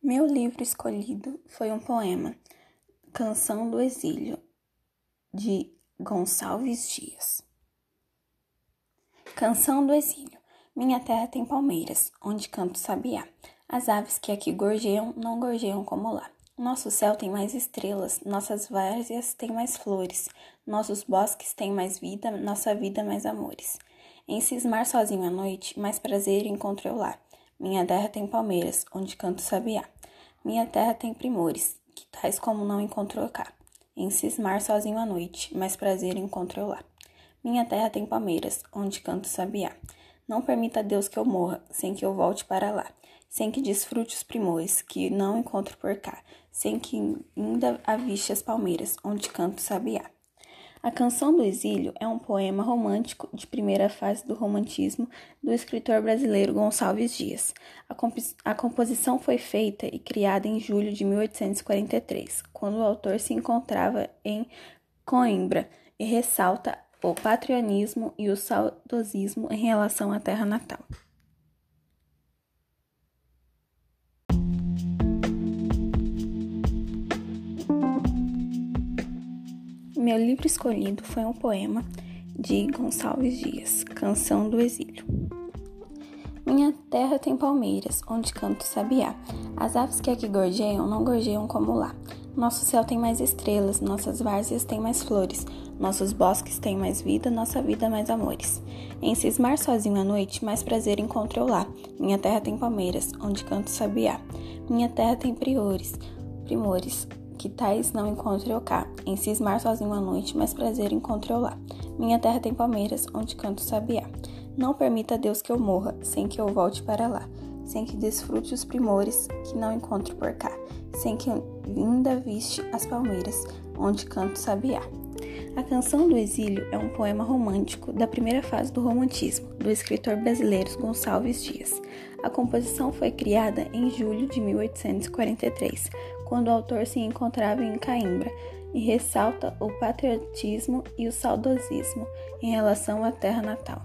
Meu livro escolhido foi um poema, Canção do Exílio, de Gonçalves Dias. Canção do Exílio. Minha terra tem palmeiras, onde canto sabiá. As aves que aqui gorjeiam, não gorjeiam como lá. Nosso céu tem mais estrelas, nossas várzeas têm mais flores, nossos bosques têm mais vida, nossa vida mais amores. Em cismar sozinho à noite, mais prazer encontro eu lá minha terra tem palmeiras, onde canto sabiá. Minha terra tem primores, que tais como não encontro cá. Em cismar sozinho à noite, mais prazer encontro eu lá. Minha terra tem palmeiras, onde canto sabiá. Não permita Deus que eu morra, sem que eu volte para lá. Sem que desfrute os primores, que não encontro por cá. Sem que ainda aviste as palmeiras, onde canto sabiá. A Canção do Exílio é um poema romântico de primeira fase do romantismo do escritor brasileiro Gonçalves Dias. A, comp a, composição foi feita e criada em julho de 1843, quando o autor se encontrava em Coimbra e ressalta o patrionismo e o saudosismo em relação à terra natal. Meu livro escolhido foi um poema de Gonçalves Dias, Canção do Exílio. Minha terra tem palmeiras, onde canto sabiá. As aves que aqui gorjeiam não gorjeiam como lá. Nosso céu tem mais estrelas, nossas várzeas têm mais flores, nossos bosques têm mais vida, nossa vida mais amores. Em cismar sozinho à noite, mais prazer encontro eu lá. Minha terra tem palmeiras, onde canto sabiá. Minha terra tem priores, primores, que tais não encontro eu cá. Em cismar sozinho à noite, mais prazer encontro eu lá. Minha terra tem palmeiras, onde canto sabiá. Não permita Deus que eu morra, sem que eu volte para lá. Sem que desfrute os primores, que não encontro por cá. Sem que ainda viste as palmeiras, onde canto sabiá. A Canção do Exílio é um poema romântico da primeira fase do romantismo, do escritor brasileiro Gonçalves Dias. A composição foi criada em julho de 1843, quando o autor se encontrava em Caimbra, e ressalta o patriotismo e o saudosismo em relação à terra natal.